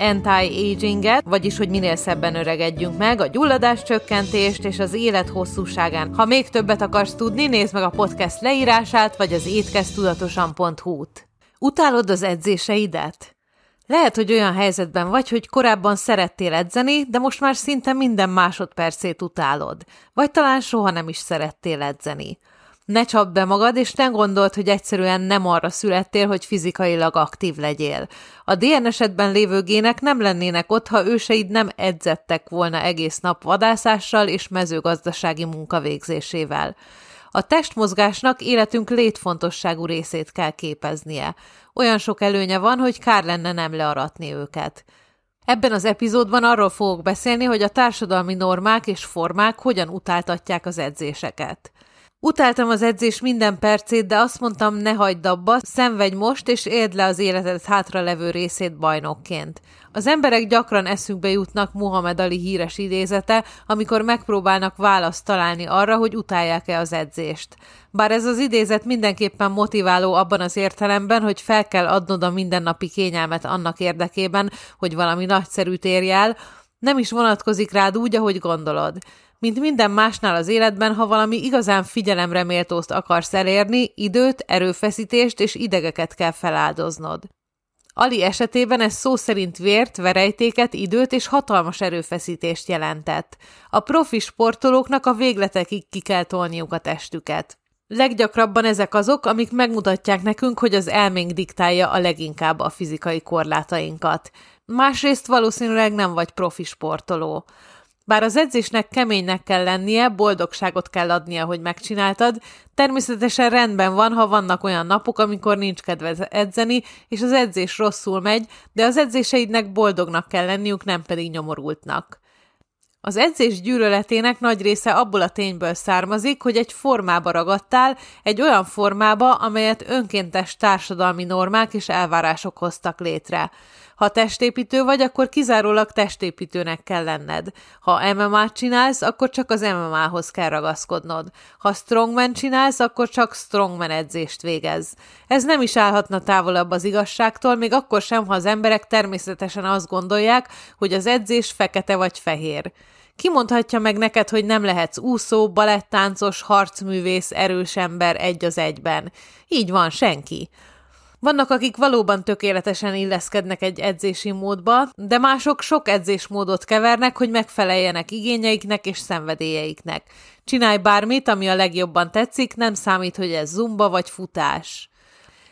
anti-aginget, vagyis hogy minél szebben öregedjünk meg, a gyulladás csökkentést és az élet hosszúságán. Ha még többet akarsz tudni, nézd meg a podcast leírását, vagy az étkeztudatosan.hu-t. Utálod az edzéseidet? Lehet, hogy olyan helyzetben vagy, hogy korábban szerettél edzeni, de most már szinte minden másodpercét utálod. Vagy talán soha nem is szerettél edzeni ne csapd be magad, és ne gondold, hogy egyszerűen nem arra születtél, hogy fizikailag aktív legyél. A DNS-edben lévő gének nem lennének ott, ha őseid nem edzettek volna egész nap vadászással és mezőgazdasági munkavégzésével. A testmozgásnak életünk létfontosságú részét kell képeznie. Olyan sok előnye van, hogy kár lenne nem learatni őket. Ebben az epizódban arról fogok beszélni, hogy a társadalmi normák és formák hogyan utáltatják az edzéseket. Utáltam az edzés minden percét, de azt mondtam, ne hagyd abba, szenvedj most, és éld le az életed hátra levő részét bajnokként. Az emberek gyakran eszükbe jutnak Muhammad Ali híres idézete, amikor megpróbálnak választ találni arra, hogy utálják-e az edzést. Bár ez az idézet mindenképpen motiváló abban az értelemben, hogy fel kell adnod a mindennapi kényelmet annak érdekében, hogy valami nagyszerűt érj el, nem is vonatkozik rád úgy, ahogy gondolod. Mint minden másnál az életben, ha valami igazán figyelemre méltózt akarsz elérni, időt, erőfeszítést és idegeket kell feláldoznod. Ali esetében ez szó szerint vért, verejtéket, időt és hatalmas erőfeszítést jelentett. A profi sportolóknak a végletekig ki kell tolniuk a testüket. Leggyakrabban ezek azok, amik megmutatják nekünk, hogy az elménk diktálja a leginkább a fizikai korlátainkat. Másrészt valószínűleg nem vagy profi sportoló. Bár az edzésnek keménynek kell lennie, boldogságot kell adnia, hogy megcsináltad, természetesen rendben van, ha vannak olyan napok, amikor nincs kedved edzeni, és az edzés rosszul megy, de az edzéseidnek boldognak kell lenniük, nem pedig nyomorultnak. Az edzés gyűlöletének nagy része abból a tényből származik, hogy egy formába ragadtál, egy olyan formába, amelyet önkéntes társadalmi normák és elvárások hoztak létre. Ha testépítő vagy, akkor kizárólag testépítőnek kell lenned. Ha MMA-t csinálsz, akkor csak az MMA-hoz kell ragaszkodnod. Ha strongman csinálsz, akkor csak strongman edzést végez. Ez nem is állhatna távolabb az igazságtól, még akkor sem, ha az emberek természetesen azt gondolják, hogy az edzés fekete vagy fehér. Ki mondhatja meg neked, hogy nem lehetsz úszó, balettáncos, harcművész, erős ember egy az egyben? Így van, senki. Vannak, akik valóban tökéletesen illeszkednek egy edzési módba, de mások sok edzésmódot kevernek, hogy megfeleljenek igényeiknek és szenvedélyeiknek. Csinálj bármit, ami a legjobban tetszik, nem számít, hogy ez zumba vagy futás.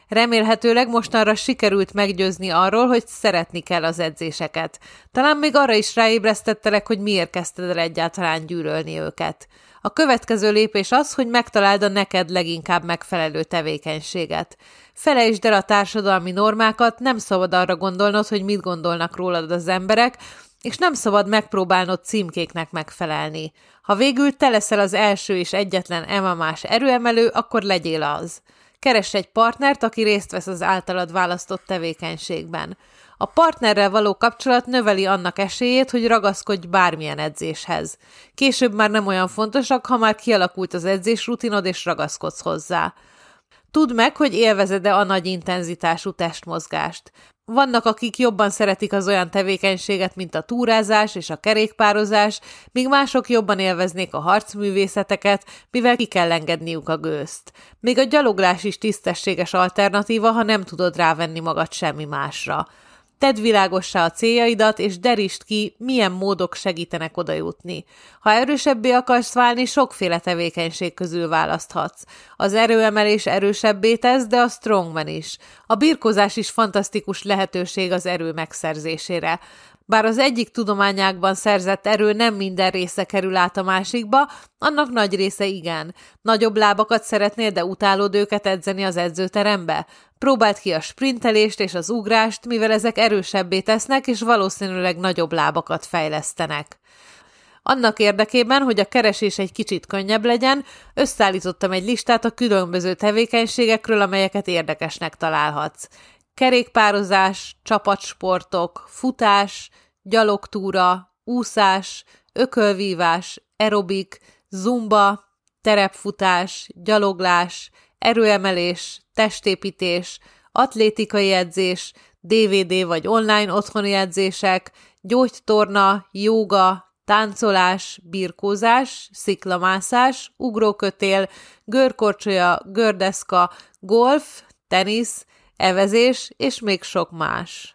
Remélhetőleg mostanra sikerült meggyőzni arról, hogy szeretni kell az edzéseket. Talán még arra is ráébresztettelek, hogy miért kezdted el egyáltalán gyűlölni őket. A következő lépés az, hogy megtaláld a neked leginkább megfelelő tevékenységet. Felejtsd el a társadalmi normákat, nem szabad arra gondolnod, hogy mit gondolnak rólad az emberek, és nem szabad megpróbálnod címkéknek megfelelni. Ha végül te leszel az első és egyetlen MMA-s erőemelő, akkor legyél az. Keres egy partnert, aki részt vesz az általad választott tevékenységben. A partnerrel való kapcsolat növeli annak esélyét, hogy ragaszkodj bármilyen edzéshez. Később már nem olyan fontosak, ha már kialakult az edzés rutinod és ragaszkodsz hozzá. Tudd meg, hogy élvezed-e a nagy intenzitású testmozgást. Vannak, akik jobban szeretik az olyan tevékenységet, mint a túrázás és a kerékpározás, míg mások jobban élveznék a harcművészeteket, mivel ki kell engedniük a gőzt. Még a gyaloglás is tisztességes alternatíva, ha nem tudod rávenni magad semmi másra. Tedd világossá a céljaidat, és derítsd ki, milyen módok segítenek oda jutni. Ha erősebbé akarsz válni, sokféle tevékenység közül választhatsz. Az erőemelés erősebbé tesz, de a strongman is. A birkozás is fantasztikus lehetőség az erő megszerzésére. Bár az egyik tudományákban szerzett erő nem minden része kerül át a másikba, annak nagy része igen. Nagyobb lábakat szeretnél, de utálod őket edzeni az edzőterembe? Próbáld ki a sprintelést és az ugrást, mivel ezek erősebbé tesznek, és valószínűleg nagyobb lábakat fejlesztenek. Annak érdekében, hogy a keresés egy kicsit könnyebb legyen, összeállítottam egy listát a különböző tevékenységekről, amelyeket érdekesnek találhatsz. Kerékpározás, csapatsportok, futás, gyalogtúra, úszás, ökölvívás, aerobik, zumba, terepfutás, gyaloglás, erőemelés, testépítés, atlétikai edzés, DVD vagy online otthoni edzések, gyógytorna, jóga, táncolás, birkózás, sziklamászás, ugrókötél, görkorcsolya, gördeszka, golf, tenisz, evezés és még sok más.